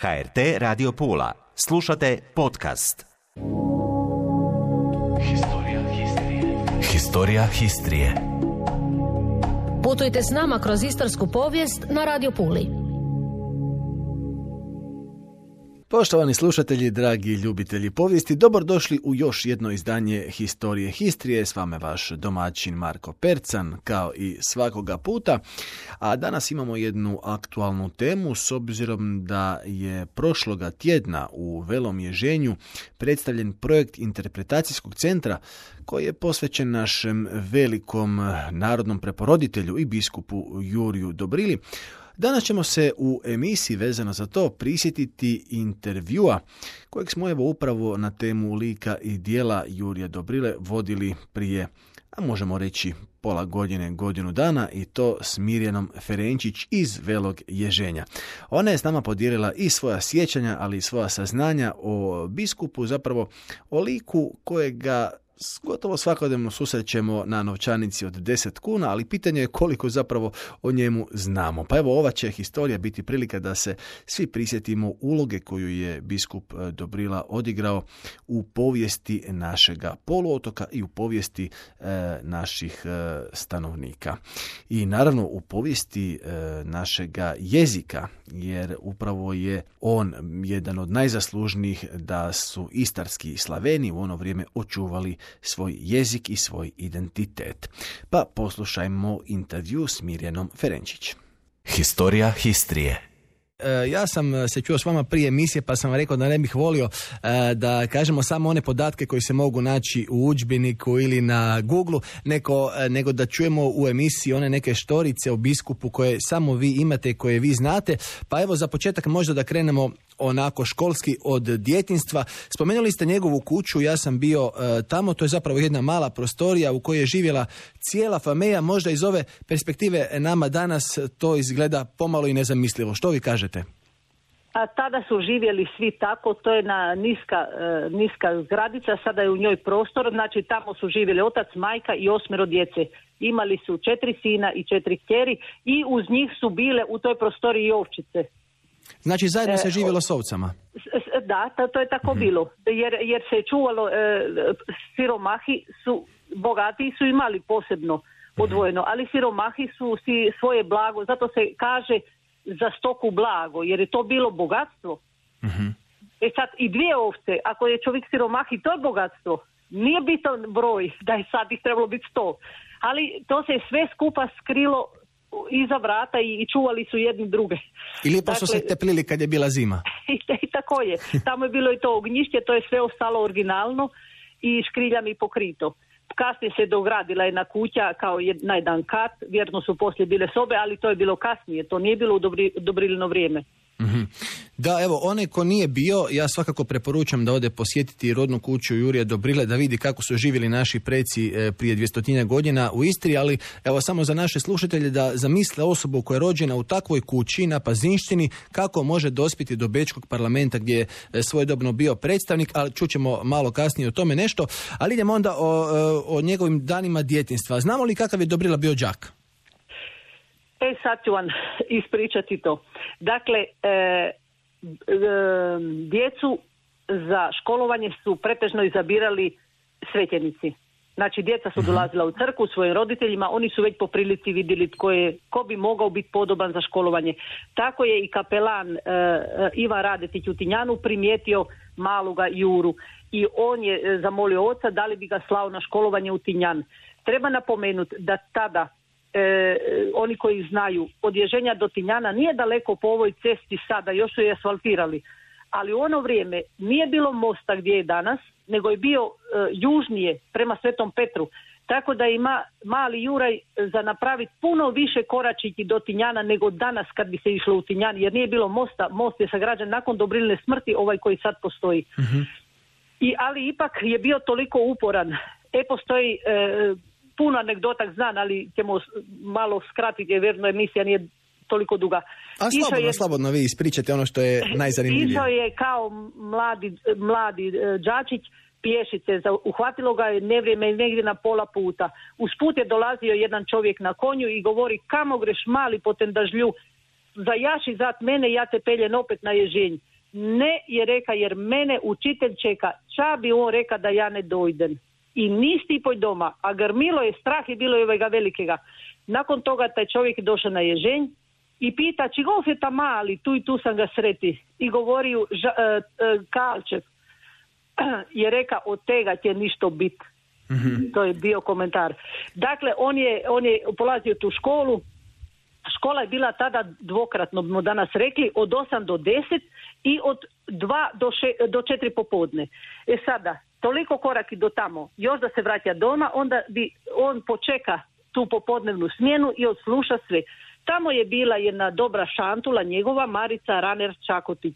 HRT Radio Pula. Slušate podcast. Historija Histrije. Historija Histrije. Putujte s nama kroz istarsku povijest na Radio Puli. Poštovani slušatelji, dragi ljubitelji povijesti, dobrodošli u još jedno izdanje Historije Histrije. S vama vaš domaćin Marko Percan, kao i svakoga puta. A danas imamo jednu aktualnu temu, s obzirom da je prošloga tjedna u Velom Ježenju predstavljen projekt interpretacijskog centra koji je posvećen našem velikom narodnom preporoditelju i biskupu Juriju Dobrili. Danas ćemo se u emisiji vezano za to prisjetiti intervjua kojeg smo evo upravo na temu lika i dijela Jurija Dobrile vodili prije, a možemo reći pola godine, godinu dana i to s Mirjanom Ferenčić iz Velog Ježenja. Ona je s nama podijelila i svoja sjećanja, ali i svoja saznanja o biskupu, zapravo o liku kojega gotovo svakodnevno susrećemo na novčanici od 10 kuna, ali pitanje je koliko zapravo o njemu znamo. Pa evo ova će historija biti prilika da se svi prisjetimo uloge koju je biskup e, Dobrila odigrao u povijesti našega poluotoka i u povijesti e, naših e, stanovnika. I naravno u povijesti našega jezika, jer upravo je on jedan od najzaslužnijih da su istarski slaveni u ono vrijeme očuvali svoj jezik i svoj identitet. Pa poslušajmo intervju s Mirjanom Ferenčić. Historija Histrije e, ja sam se čuo s vama prije emisije pa sam vam rekao da ne bih volio e, da kažemo samo one podatke koji se mogu naći u udžbeniku ili na Google, nego, e, nego da čujemo u emisiji one neke štorice o biskupu koje samo vi imate i koje vi znate. Pa evo za početak možda da krenemo onako školski od djetinstva. Spomenuli ste njegovu kuću, ja sam bio e, tamo, to je zapravo jedna mala prostorija u kojoj je živjela cijela familija, možda iz ove perspektive nama danas to izgleda pomalo i nezamislivo. Što vi kažete? A tada su živjeli svi tako, to je na niska, e, niska zgradica, sada je u njoj prostor, znači tamo su živjeli otac, majka i osmero djece. Imali su četiri sina i četiri kćeri i uz njih su bile u toj prostoriji i ovčice. Znači zajedno se e, živjelo s ovcama? Da, to je tako mhm. bilo. Jer, jer se je čuvalo, e, siromahi su, bogati su imali posebno mhm. odvojeno, ali siromahi su si svoje blago, zato se kaže za stoku blago, jer je to bilo bogatstvo. uh E sad i dvije ovce, ako je čovjek siromahi, to je bogatstvo. Nije bitan broj da je sad ih trebalo biti sto. Ali to se sve skupa skrilo iza vrata i, čuvali su jedni druge. I lijepo su se dakle, teplili kad je bila zima. I, tako je. Tamo je bilo i to ognjišće, to je sve ostalo originalno i škriljami pokrito. Kasnije se dogradila jedna kuća kao jedna jedan kat, vjerno su poslije bile sobe, ali to je bilo kasnije, to nije bilo u dobri, dobrilino vrijeme. Mhm. Da, evo, onaj ko nije bio, ja svakako preporučam da ode posjetiti rodnu kuću Jurija Dobrile, da vidi kako su živjeli naši preci e, prije dvjestotinja godina u Istri, ali evo samo za naše slušatelje da zamisle osobu koja je rođena u takvoj kući na Pazinštini, kako može dospiti do Bečkog parlamenta gdje je e, svojedobno bio predstavnik, ali čućemo malo kasnije o tome nešto, ali idemo onda o, e, o njegovim danima djetinstva. Znamo li kakav je Dobrila bio đak? E sad ću vam ispričati to. Dakle, e, e, djecu za školovanje su pretežno izabirali svećenici. Znači, djeca su mhm. dolazila u crku svojim roditeljima, oni su već po prilici vidjeli tko, je, ko bi mogao biti podoban za školovanje. Tako je i kapelan e, e Ivan Radetić u Tinjanu primijetio maluga Juru i on je e, zamolio oca da li bi ga slao na školovanje u Tinjan. Treba napomenuti da tada e, oni koji znaju od Ježenja do Tinjana nije daleko po ovoj cesti sada, još su je asfaltirali, ali u ono vrijeme nije bilo mosta gdje je danas, nego je bio e, južnije prema Svetom Petru. Tako da ima mali Juraj za napraviti puno više koračići do Tinjana nego danas kad bi se išlo u Tinjan, jer nije bilo mosta, most je sagrađen nakon Dobrilne smrti, ovaj koji sad postoji. Mhm. I, ali ipak je bio toliko uporan. E, postoji e, puno anegdotak znam, ali ćemo malo skratiti jer vjerno emisija nije toliko duga. A slobodno, je, slobodno vi ispričate ono što je najzanimljivije. Išao je kao mladi, mladi e, džačić pješice, uhvatilo ga je nevrijeme negdje na pola puta. Uz put je dolazio jedan čovjek na konju i govori kamo greš mali potendažlju zajaši zat mene, ja te peljem opet na ježenj. Ne, je reka, jer mene učitelj čeka. Ča bi on reka da ja ne dojdem. I nisi poj doma. A grmilo je strah i bilo je ovega velikega. Nakon toga taj čovjek je došao na ježenj i pita, či golf je ta mali, tu i tu sam ga sreti. I govoriju ža, e, e, Kalčev. je reka, od tega će ništo bit. To je bio komentar. Dakle, on je, on je polazio tu školu, škola je bila tada dvokratno, smo danas rekli, od 8 do 10 i od 2 do, še, do 4 popodne. E sada, toliko koraki do tamo, još da se vraća doma, onda bi on počeka tu popodnevnu smjenu i odsluša sve. Tamo je bila jedna dobra šantula njegova, Marica Raner Čakotić.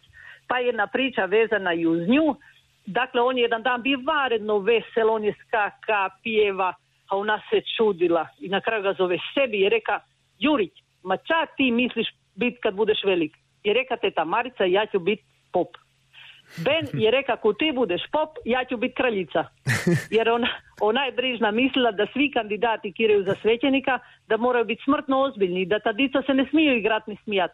Pa jedna priča vezana i uz nju. Dakle, on je jedan dan bio varedno vesel, on je skaka, pjeva, a ona se čudila i na kraju ga zove sebi i reka, Jurić, ma ča ti misliš bit kad budeš velik? I reka teta Marica, ja ću bit pop. Ben je reka, ako ti budeš pop, ja ću bit kraljica. Jer ona, ona je brižna mislila da svi kandidati kiraju za svećenika, da moraju biti smrtno ozbiljni, da ta dica se ne smiju igrat ni smijat.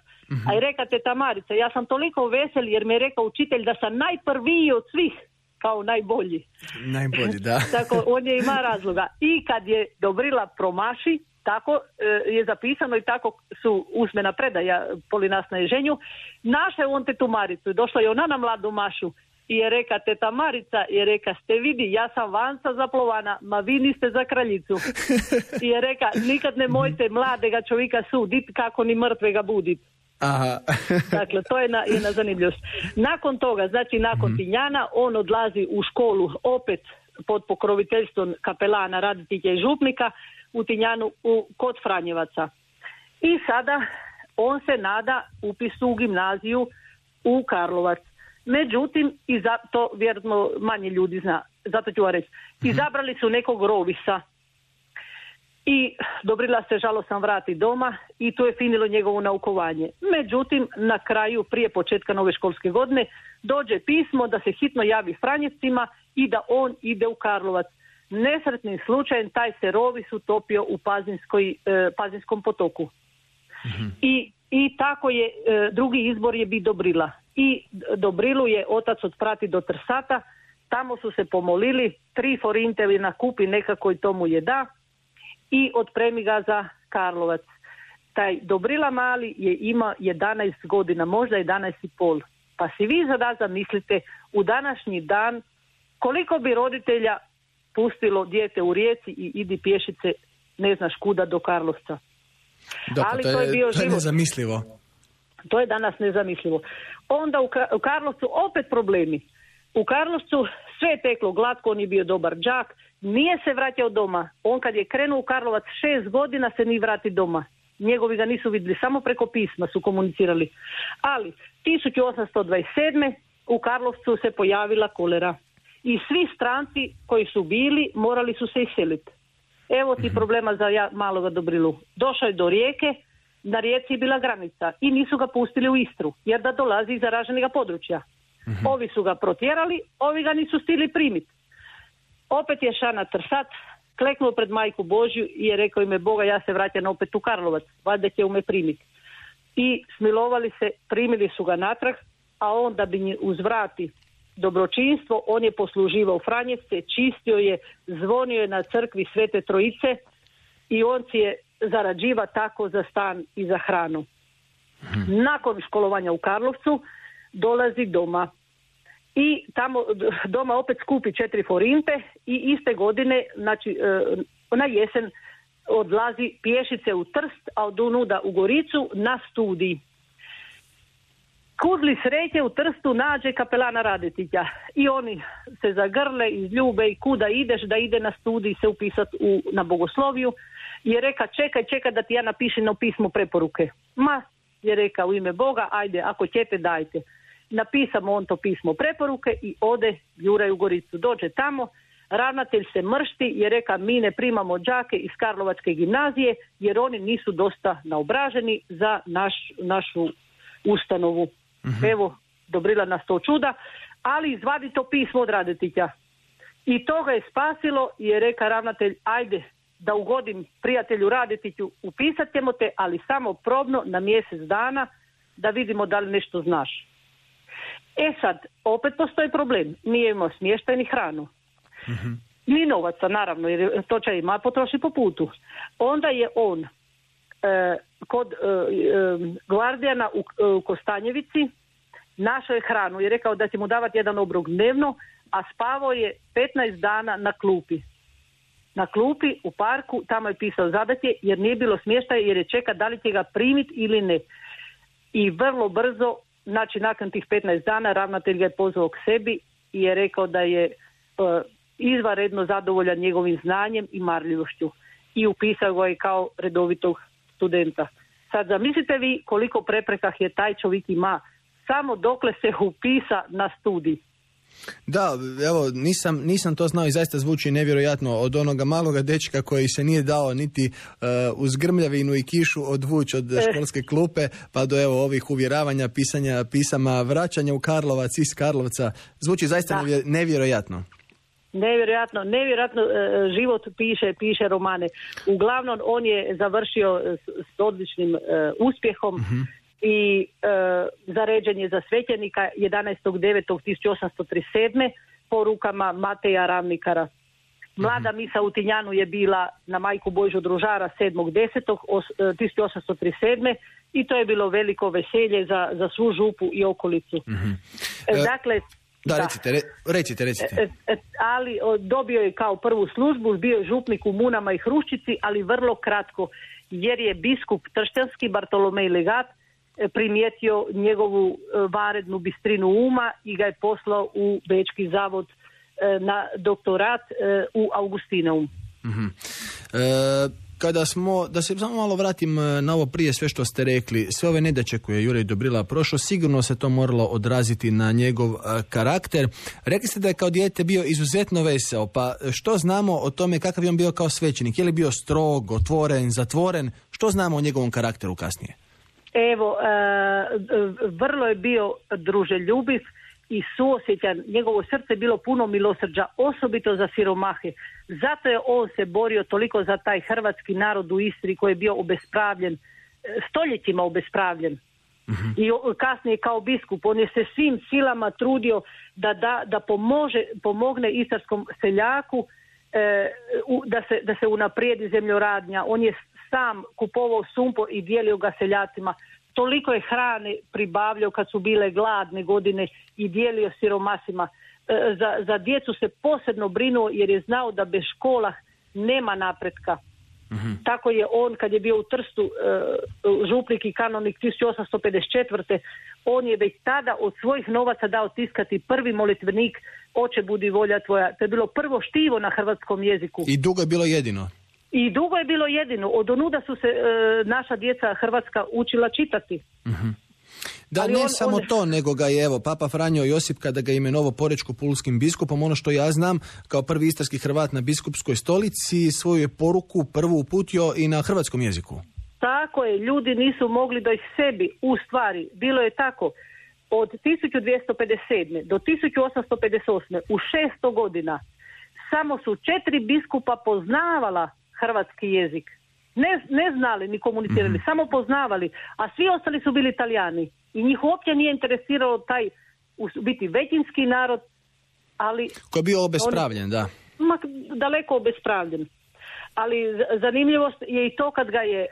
A i reka teta Marica, ja sam toliko vesel jer mi je rekao učitelj da sam najprviji od svih kao najbolji. Najbolji, da. Tako, on je ima razloga. I kad je Dobrila promaši, tako e, je zapisano i tako su usmena predaja poli nas na ježenju, naše on tetu Maricu došla je ona na mladu Mašu i je reka teta Marica je reka ste vidi ja sam vanca zaplovana ma vi niste za kraljicu i je reka nikad ne mojte mladega čovjeka sudit kako ni mrtvega budit Aha. Dakle, to je na, jedna zanimljivost. Nakon toga, znači nakon Tinjana, on odlazi u školu opet pod pokroviteljstvom kapelana, raditelja i župnika u Tinjanu u, kod Franjevaca. I sada on se nada upisu u gimnaziju u Karlovac. Međutim, i za, to vjerojatno manje ljudi zna, zato ću vam reći, izabrali su nekog rovisa i Dobrila se žalostan vrati doma i tu je finilo njegovo naukovanje. Međutim, na kraju, prije početka nove školske godine, dođe pismo da se hitno javi Franjevcima i da on ide u Karlovac. Nesretnim slučajem taj se rovis utopio u Pazinskoj, e, Pazinskom potoku. I, I tako je, e, drugi izbor je bi Dobrila. I Dobrilu je otac otprati do Trsata, tamo su se pomolili, tri forinte na kupi nekako i tomu je da i otpremi ga za Karlovac. Taj Dobrila mali je ima 11 godina, možda 11 i pol. Pa si vi sada zamislite u današnji dan koliko bi roditelja pustilo dijete u rijeci i idi pješice ne znaš kuda do Karlovca. Ali to, to je je, bio to je nezamislivo. To je danas nezamislivo. Onda u, Ka- u Karlovcu opet problemi. U Karlovcu sve je teklo glatko, on je bio dobar đak, nije se vraćao doma. On kad je krenuo u Karlovac šest godina se ni vrati doma. Njegovi ga nisu vidjeli, samo preko pisma su komunicirali. Ali 1827. u Karlovcu se pojavila kolera. I svi stranci koji su bili morali su se iseliti. Evo ti problema za ja, maloga Dobrilu. Došao je do rijeke, na rijeci je bila granica i nisu ga pustili u Istru, jer da dolazi iz zaraženega područja. Ovi su ga protjerali, ovi ga nisu stili primiti. Opet je Šana Trsat kleknuo pred majku Božju i je rekao ime Boga ja se vraćam opet u Karlovac, valjda će u me primiti. I smilovali se, primili su ga natrag, a on da bi nje uzvrati dobročinstvo, on je posluživao Franjevce, čistio je, zvonio je na crkvi Svete Trojice i on si je zarađiva tako za stan i za hranu. Nakon školovanja u Karlovcu dolazi doma i tamo doma opet skupi četiri forinte i iste godine, znači e, na jesen odlazi pješice u Trst, a od Unuda u Goricu na studij. Kudli sreće u Trstu nađe kapelana Radetića i oni se zagrle, izljube i kuda ideš da ide na studij se upisat u, na bogosloviju je reka čekaj, čekaj da ti ja napišem na pismo preporuke. Ma, je reka u ime Boga, ajde, ako ćete dajte. Napisamo on to pismo preporuke i ode Juraj u Goricu. Dođe tamo, ravnatelj se mršti jer reka mi ne primamo đake iz Karlovačke gimnazije jer oni nisu dosta naobraženi za naš, našu ustanovu. Evo, Dobrila nas to čuda, ali izvadi to pismo od Radetića. I to ga je spasilo i je reka ravnatelj, ajde da ugodim prijatelju Radetiću, upisat ćemo te, ali samo probno na mjesec dana da vidimo da li nešto znaš. E sad, opet postoji problem. Nije imao smještaj ni hranu. Ni novaca, naravno, jer to će ima, potroši po putu. Onda je on e, kod e, e, Gvardijana u, e, Kostanjevici našao je hranu i rekao da će mu davati jedan obrok dnevno, a spavao je 15 dana na klupi. Na klupi u parku, tamo je pisao zadatje jer nije bilo smještaja jer je čeka da li će ga primiti ili ne. I vrlo brzo, znači nakon tih 15 dana, ravnatelj ga je pozvao k sebi i je rekao da je e, izvanredno zadovoljan njegovim znanjem i marljivošću. I upisao ga je kao redovitog studenta. Sad zamislite vi koliko prepreka je taj čovjek ima samo dokle se upisa na studij. Da, evo, nisam, nisam to znao i zaista zvuči nevjerojatno od onoga maloga dečka koji se nije dao niti uh, uz grmljavinu i kišu odvući od školske klupe, pa do evo ovih uvjeravanja, pisanja pisama, vraćanja u Karlovac iz Karlovca. Zvuči zaista Da. nevje- nevjerojatno. Nevjerojatno, nevjerojatno e, život piše, piše romane. Uglavnom on je završio s, s odličnim e, uspjehom i e, zaređen je za svećenika 11.9.1837. po rukama Mateja Ravnikara. Mlada misa u Tinjanu je bila na majku Božu Družara 7.10.1837. i to je bilo veliko veselje za, za svu župu i okolicu. E, Dakle, Da, recite, re- recite, recite. E, e, ali o, dobio je kao prvu službu, bio je župnik u Munama i Hruščici, ali vrlo kratko, jer je biskup Tršćanski, Bartolomej Legat, e, primijetio njegovu e, varednu bistrinu uma i ga je poslao u Bečki zavod e, na doktorat e, u Augustineum. E, kada smo, da se samo malo vratim e, na ovo prije sve što ste rekli, sve ove nedaće koje je Juraj Dobrila prošao, sigurno se to moralo odraziti na njegov e, karakter. Rekli ste da je kao dijete bio izuzetno veseo, pa što znamo o tome kakav je on bio kao svećenik? Je li bio strog, otvoren, zatvoren? Što znamo o njegovom karakteru kasnije? Evo, e, vrlo je bio druželjubiv i suosjećan. Njegovo srce bilo puno milosrđa, osobito za siromahe. Zato je on se borio toliko za taj hrvatski narod u Istri koji je bio obespravljen, e, stoljećima obespravljen. I o- kasnije kao biskup, on je se svim silama trudio da, da, da pomože, pomogne istarskom seljaku e, u- da, se, da se unaprijedi zemljoradnja. On je sam kupovao sumpor i dijelio ga seljacima. Toliko je hrane pribavljao kad su bile gladne godine i dijelio siromasima. E, za, za djecu se posebno brinuo jer je znao da bez škola nema napretka. Tako je on kad je bio u Trstu e, župnik i kanonik 1854. On je već tada od svojih novaca dao tiskati prvi molitvenik Oče budi volja tvoja. To je bilo prvo štivo na hrvatskom jeziku. I dugo je bilo jedino. I dugo je bilo jedino. Od onuda su se e, naša djeca hrvatska učila čitati. Da, Ali ne on- samo on- to, nego ga je, evo, Papa Franjo Josip, kada ga je imenovao Porečko-Pulskim biskupom, ono što ja znam, kao prvi istarski Hrvat na biskupskoj stolici, svoju je poruku prvu uputio i na hrvatskom jeziku. Tako je, ljudi nisu mogli da ih sebi, u stvari, bilo je tako, od 1257. do 1858. u 600 godina samo su četiri biskupa poznavala hrvatski jezik. Ne, ne znali ni komunicirali, samo poznavali, a svi ostali su bili italijani. I njih uopće nije interesiralo taj u biti većinski narod, ali Koji je bio obespravljen, da. ma, daleko obespravljen. Ali zanimljivost je i to kad ga je e,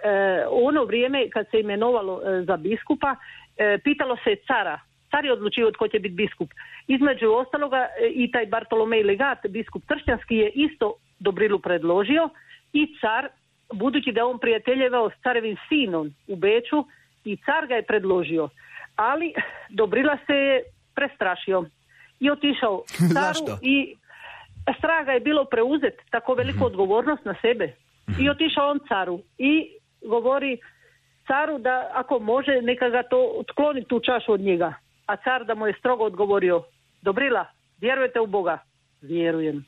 u ono vrijeme kad se imenovalo e, za biskupa, e, pitalo se cara. Car je odlučio tko će biti biskup. Između ostaloga e, i taj Bartolomej Legat, biskup Tršćanski je isto Dobrilu predložio i car, budući da je on prijateljevao s carevim sinom u Beču, i car ga je predložio. Ali Dobrila se je prestrašio i otišao caru i straga je bilo preuzet tako veliku odgovornost na sebe. I otišao on caru i govori caru da ako može neka ga to otkloni tu čašu od njega. A car da mu je strogo odgovorio Dobrila, vjerujete u Boga? Vjerujem.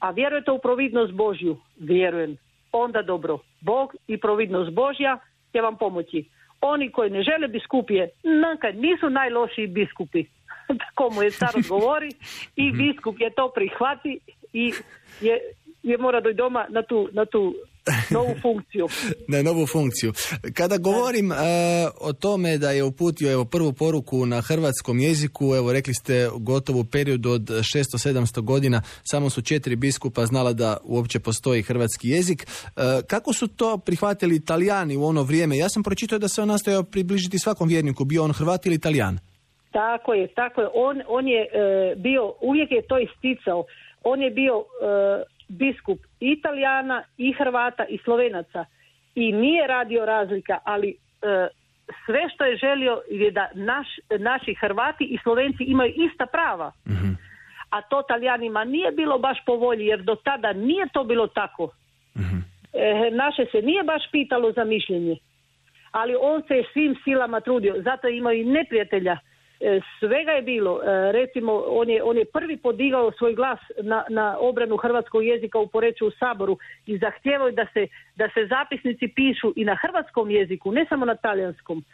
A vjerujete u providnost Božju? Vjerujem. Onda dobro. Bog i providnost Božja će vam pomoći. Oni koji ne žele biskupije, nakad nisu najlošiji biskupi. Tako mu je car odgovori i biskup je to prihvati i je, je mora doći doma na tu, na tu novu funkciju. na novu funkciju. Kada govorim e, o tome da je uputio evo prvu poruku na hrvatskom jeziku, evo rekli ste gotovo u periodu od 600-700 godina samo su četiri biskupa znala da uopće postoji hrvatski jezik. E, kako su to prihvatili italijani u ono vrijeme? Ja sam pročitao da se on nastojao približiti svakom vjerniku, bio on Hrvat ili Italijan. Tako je, tako je. On, on je e, bio, uvijek je to isticao. On je bio biskup Italijana i Hrvata i Slovenaca i nije radio razlika, ali e, sve što je želio je da naš, naši Hrvati i Slovenci imaju ista prava. Mhm. A to Talijanima nije bilo baš po volji jer do tada nije to bilo tako. Mhm. E, naše se nije baš pitalo za mišljenje. Ali on se je svim silama trudio. Zato imaju i neprijatelja svega je bilo. E, recimo, on je, on je prvi podigao svoj glas na, na obranu hrvatskog jezika u Poreću u Saboru i zahtijevao da se, da se zapisnici pišu i na hrvatskom jeziku, ne samo na talijanskom.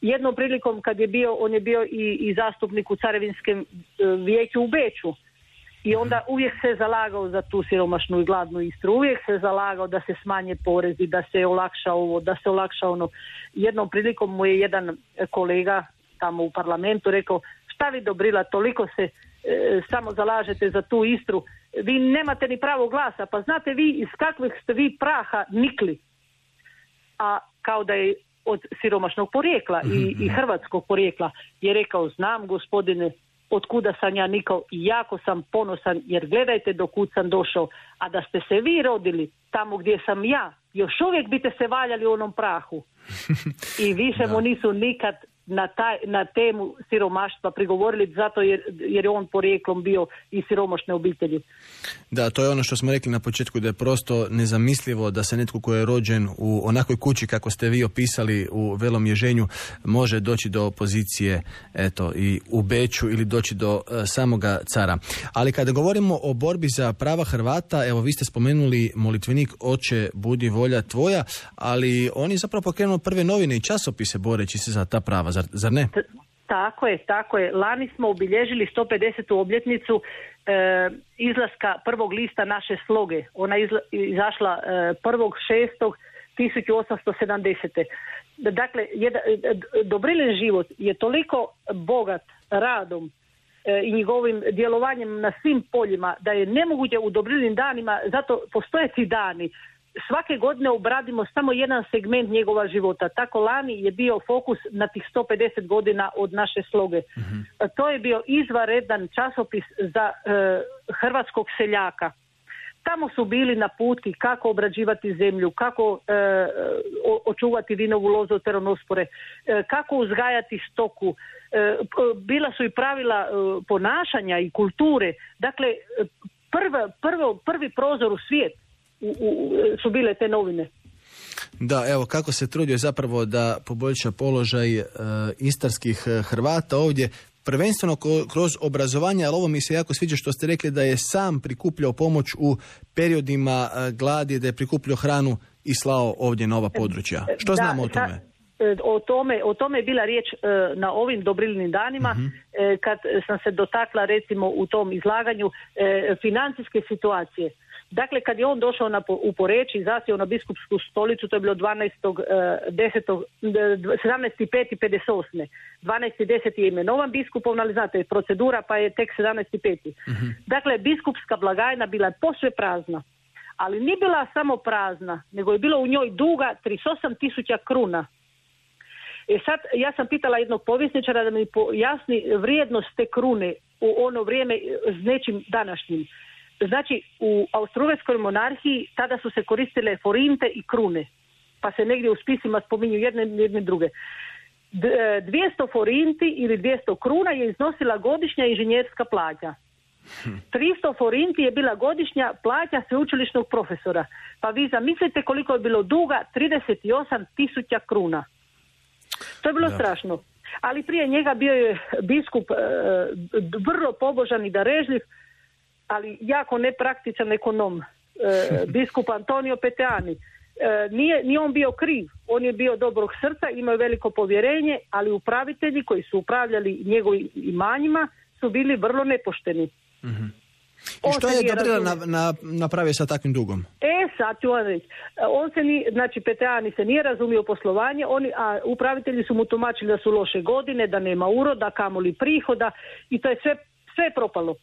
Jednom prilikom kad je bio, on je bio i, i zastupnik u Carevinskem e, vijeću u Beču. I onda uvijek se zalagao za tu siromašnu i gladnu Istru. Uvijek se zalagao da se smanje porezi, da se olakša ovo, da se olakša ono. Jednom prilikom mu je jedan kolega tamo u parlamentu rekao šta vi Dobrila toliko se e, samo zalažete za tu Istru? Vi nemate ni pravo glasa. Pa znate vi iz kakvih ste vi praha nikli. A kao da je od siromašnog porijekla i, i hrvatskog porijekla. Je rekao znam gospodine od kuda sam ja nikao i jako sam ponosan jer gledajte do kud sam došao. A da ste se vi rodili tamo gdje sam ja još uvijek biste se valjali u onom prahu. I više mu nisu nikad na, taj, na temu siromaštva prigovorili zato jer, jer je on porijeklom bio i siromašne obitelji. Da, to je ono što smo rekli na početku da je prosto nezamislivo da se netko koji je rođen u onakvoj kući kako ste vi opisali u Velom Ježenju može doći do pozicije eto i u Beću ili doći do e, samoga cara. Ali kada govorimo o borbi za prava Hrvata, evo vi ste spomenuli molitvenik Oče budi volja tvoja, ali oni zapravo pokrenuo prve novine i časopise boreći se za ta prava zar, ne? Tako je, tako je. Lani smo obilježili 150. obljetnicu e, izlaska prvog lista naše sloge. Ona je izašla e, prvog šestog 1870. Dakle, e, Dobrilin život je toliko bogat radom e, i njegovim djelovanjem na svim poljima da je nemoguće u Dobrilin danima, zato postoje ti dani svake godine obradimo samo jedan segment njegova života. Tako lani je bio fokus na tih 150 godina od naše sloge. Mhm. To je bio izvaredan časopis za e, hrvatskog seljaka. Tamo su bili na puti kako obrađivati zemlju, kako e, očuvati vinovu lozu od teronospore, e, kako uzgajati stoku. Bila su i pravila ponašanja i kulture. Dakle, prvo, prvi prozor u svijet u, su bile te novine. Da, evo kako se trudio zapravo da poboljša položaj e, istarskih e, Hrvata ovdje, prvenstveno kroz obrazovanje, ali ovo mi se jako sviđa što ste rekli da je sam prikupljao pomoć u periodima e, gladi, da je prikupljao hranu i slao ovdje nova područja. Što znamo o tome? o tome, o tome je bila riječ na ovim dobrilnim danima Mhm. kad sam se dotakla recimo u tom izlaganju financijske situacije. Dakle, kad je on došao na, u Poreći i zasio na biskupsku stolicu, to je bilo 12. 10. 17.5.58. 12.10. je imenovan biskupom, ali znate, procedura pa je tek 17.5. Mhm. Dakle, biskupska blagajna bila je posve prazna. Ali nije bila samo prazna, nego je bilo u njoj duga 38 tisuća kruna. E sad, ja sam pitala jednog povjesničara da mi pojasni vrijednost te krune u ono vrijeme s nečim današnjim. Znači, u Austruveskoj monarhiji tada su se koristile forinte i krune, pa se negdje u spisima spominju jedne jedne druge. 200 forinti ili 200 kruna je iznosila godišnja inženjerska plaća. 300 forinti je bila godišnja plaća sveučilišnog profesora. Pa vi zamislite koliko je bilo duga 38 tisuća kruna. To je bilo strašno. Ali prije njega bio je biskup e, vrlo pobožan i darežljiv, ali jako nepraktičan ekonom, e, biskup Antonio Peteani. E, nije, nije on bio kriv, on je bio dobrog srca, imao veliko povjerenje, ali upravitelji koji su upravljali njegovim imanjima su bili vrlo nepošteni. I što je Dobrila na, na, napravio sa takvim dugom? E sad ću vam reći. On se ni, znači PTA se nije razumio poslovanje, oni, a upravitelji su mu tumačili da su loše godine, da nema uroda, kamoli prihoda i to je sve, sve propalo.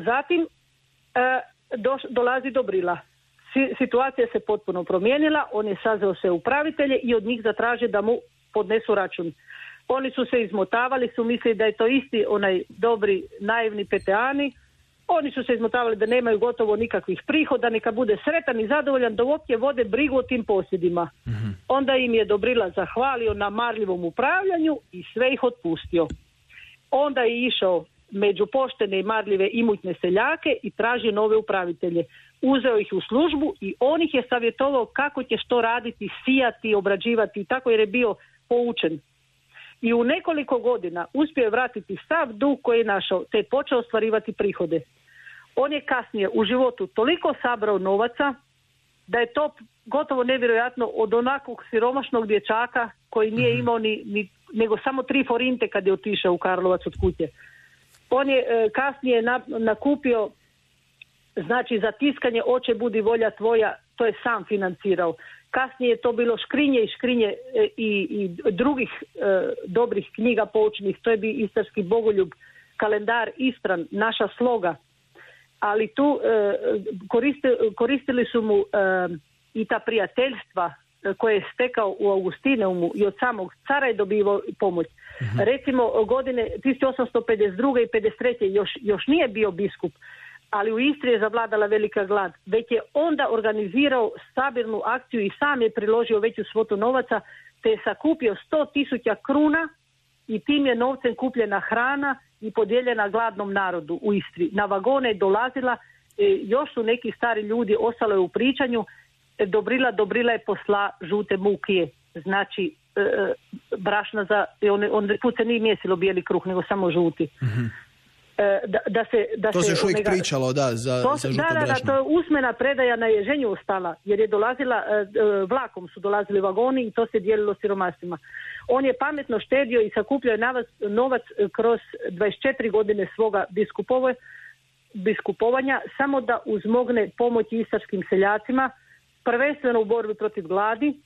Zatim e, doš- dolazi do Brila. Si- situacija se potpuno promijenila, on je sazeo sve upravitelje i od njih zatraže da mu podnesu račun. Oni su se izmotavali, su mislili da je to isti onaj dobri, naivni peteani. Oni su se izmotavali da nemaju gotovo nikakvih prihoda, neka bude sretan i zadovoljan da uopće vode brigu o tim posjedima. Onda im je Dobrila zahvalio na marljivom upravljanju i sve ih otpustio. Onda je išao među poštene i marljive imućne seljake i tražio nove upravitelje. Uzeo ih u službu i on ih je savjetovao kako će što raditi, sijati, obrađivati i tako jer je bio poučen. I u nekoliko godina uspio je vratiti sav dug koji je našao, te je počeo ostvarivati prihode. On je kasnije u životu toliko sabrao novaca da je to gotovo nevjerojatno od onakvog siromašnog dječaka koji nije imao ni, ni- nego samo tri forinte kad je otišao u Karlovac od kuće. On je e, kasnije na- nakupio znači za tiskanje Oče budi volja tvoja, to je sam financirao. Kasnije je to bilo škrinje i škrinje e, i, i drugih e, dobrih knjiga poučnih, to je bi Istarski bogoljub, kalendar Istran, naša sloga. Ali tu e, koriste- koristili su mu e, i ta prijateljstva koje je stekao u Augustineumu i od samog cara je dobivao pomoć. Recimo godine 1852. i 53. još, još nije bio biskup, ali u Istri je zavladala velika glad. Već je onda organizirao sabirnu akciju i sam je priložio veću svotu novaca, te je sakupio 100 tisuća kruna i tim je novcem kupljena hrana i podijeljena gladnom narodu u Istri. Na vagone je dolazila, e, još su neki stari ljudi ostalo je u pričanju, Dobrila, Dobrila je posla žute mukije, znači e, e, brašna za, on, on put se nije mjesilo bijeli kruh, nego samo žuti. E, da, da se, da To se još uvijek pričalo, da, za, to, za se- žuto da, da, da, brašno. to je usmena predaja na ježenju ostala, jer je dolazila, e, vlakom su dolazili vagoni i to se dijelilo siromasima. On je pametno štedio i sakupljao novac e, kroz 24 godine svoga biskupove, biskupovanja, samo da uzmogne pomoći istarskim seljacima, prvenstveno u borbi protiv gladi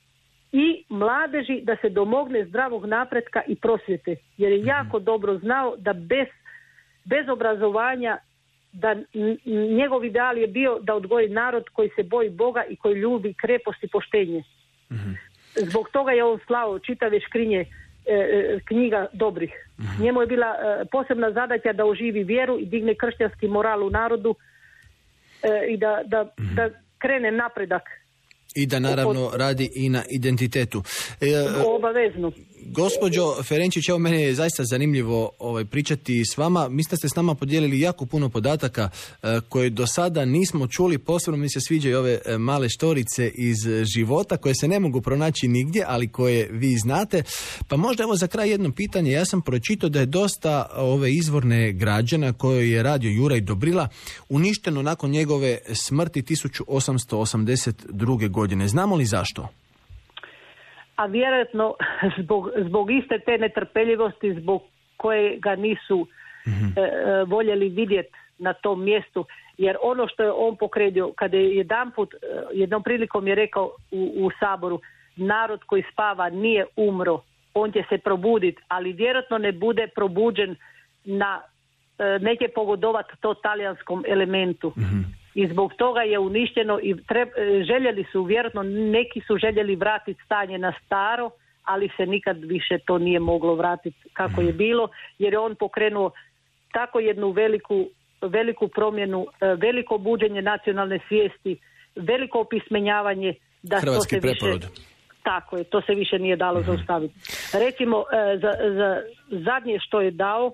i mladeži da se domogne zdravog napretka i prosvjete, jer je jako dobro znao da bez bez obrazovanja da njegov ideal je bio da odgoji narod koji se boji Boga i koji ljubi krepost i poštenje. Zbog toga je on slao čitave škrinje e, e, knjiga dobrih. Njemu je bila e, posebna zadaća da oživi vjeru i digne kršćanski moral u narodu e, i da, da, da krene napredak I da naravno radi i na identitetu. E, obavezno. Gospođo Ferenčić, evo meni je zaista zanimljivo ovaj, pričati s vama. Mi ste s nama podijelili jako puno podataka e, koje do sada nismo čuli. Posebno mi se sviđaju ove e, male štorice iz života koje se ne mogu pronaći nigdje, ali koje vi znate. Pa možda evo za kraj jedno pitanje. Ja sam pročitao da je dosta ove izvorne građana koje je radio Juraj Dobrila uništeno nakon njegove smrti 1882. godine. Znamo li zašto? A vjerojatno zbog, zbog iste te netrpeljivosti zbog koje ga nisu e, e, voljeli vidjeti na tom mjestu. Jer ono što je on pokredio kada je jedanput e, jednom prilikom je rekao u, u saboru narod koji spava nije umro on će se probuditi ali vjerojatno ne bude probuđen na e, neće pogodovati to talijanskom elementu i zbog toga je uništeno i treb, e, željeli su vjerojatno neki su željeli vratiti stanje na staro ali se nikad više to nije moglo vratiti kako je bilo jer je on pokrenuo tako jednu veliku veliku promjenu e, veliko buđenje nacionalne svijesti veliko opismenjavanje da Hrvatski to se preporod. više tako je, to se više nije dalo zaustaviti. Recimo, e, za, za zadnje što je dao,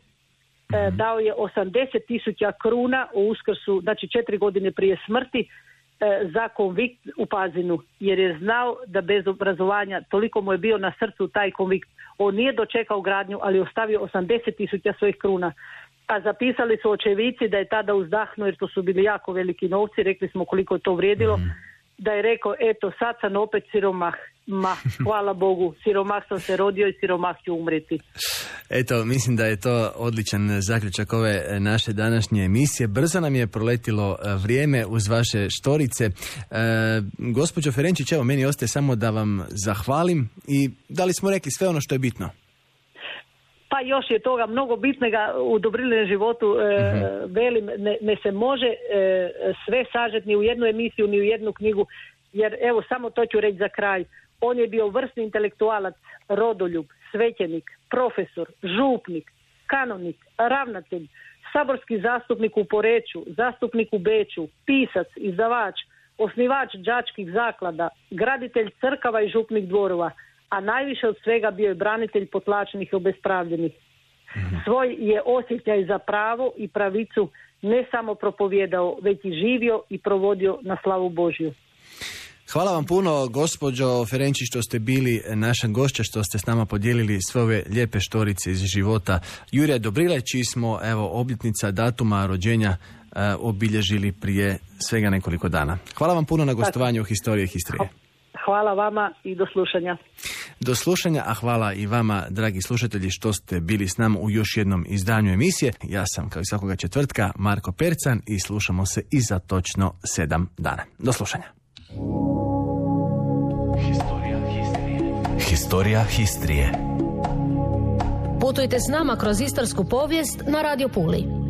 e, dao je 80 tisuća kruna u uskrsu, znači četiri godine prije smrti, e, za konvikt u Pazinu, jer je znao da bez obrazovanja, toliko mu je bio na srcu taj konvikt. On nije dočekao gradnju, ali ostavio 80 tisuća svojih kruna. A zapisali su očevici da je tada uzdahnuo, jer to su bili jako veliki novci, rekli smo koliko je to vrijedilo, da je rekao, eto, sad sam opet siromah. Ma, hvala Bogu, siromah sam se rodio i siromah ću umreti. Eto, mislim da je to odličan zaključak ove e, naše današnje emisije. Brzo nam je proletilo e, vrijeme uz vaše štorice. E, gospođo Ferenčić, evo, meni ostaje samo da vam zahvalim i da li smo rekli sve ono što je bitno? Pa još je toga mnogo bitnega u Dobrilinom životu, e, velim, ne, ne se može e, sve sažeti ni u jednu emisiju, ni u jednu knjigu, jer evo samo to ću reći za kraj. On je bio vrsni intelektualac, rodoljub, svećenik, profesor, župnik, kanonik, ravnatelj, saborski zastupnik u Poreću, zastupnik u Beću, pisac, izdavač, osnivač đačkih zaklada, graditelj crkava i župnih dvorova, a najviše od svega bio je branitelj potlačenih i obespravljenih. Svoj je osjećaj za pravo i pravicu ne samo propovjedao, već i živio i provodio na slavu Božju. Hvala vam puno, gospođo Ferenčić, što ste bili naša gošća, što ste s nama podijelili sve ove lijepe štorice iz života Jurija Dobrile, čiji smo, evo, obljetnica datuma rođenja e, obilježili prije svega nekoliko dana. Hvala vam puno na gostovanju u Historije Histrije. Hvala vama i do slušanja. Do slušanja, a hvala i vama, dragi slušatelji, što ste bili s nama u još jednom izdanju emisije. Ja sam, kao i svakoga četvrtka, Marko Percan i slušamo se i za točno sedam dana. Do slušanja. Historija Histrije. Putujte s nama kroz istarsku povijest na Radio Puli.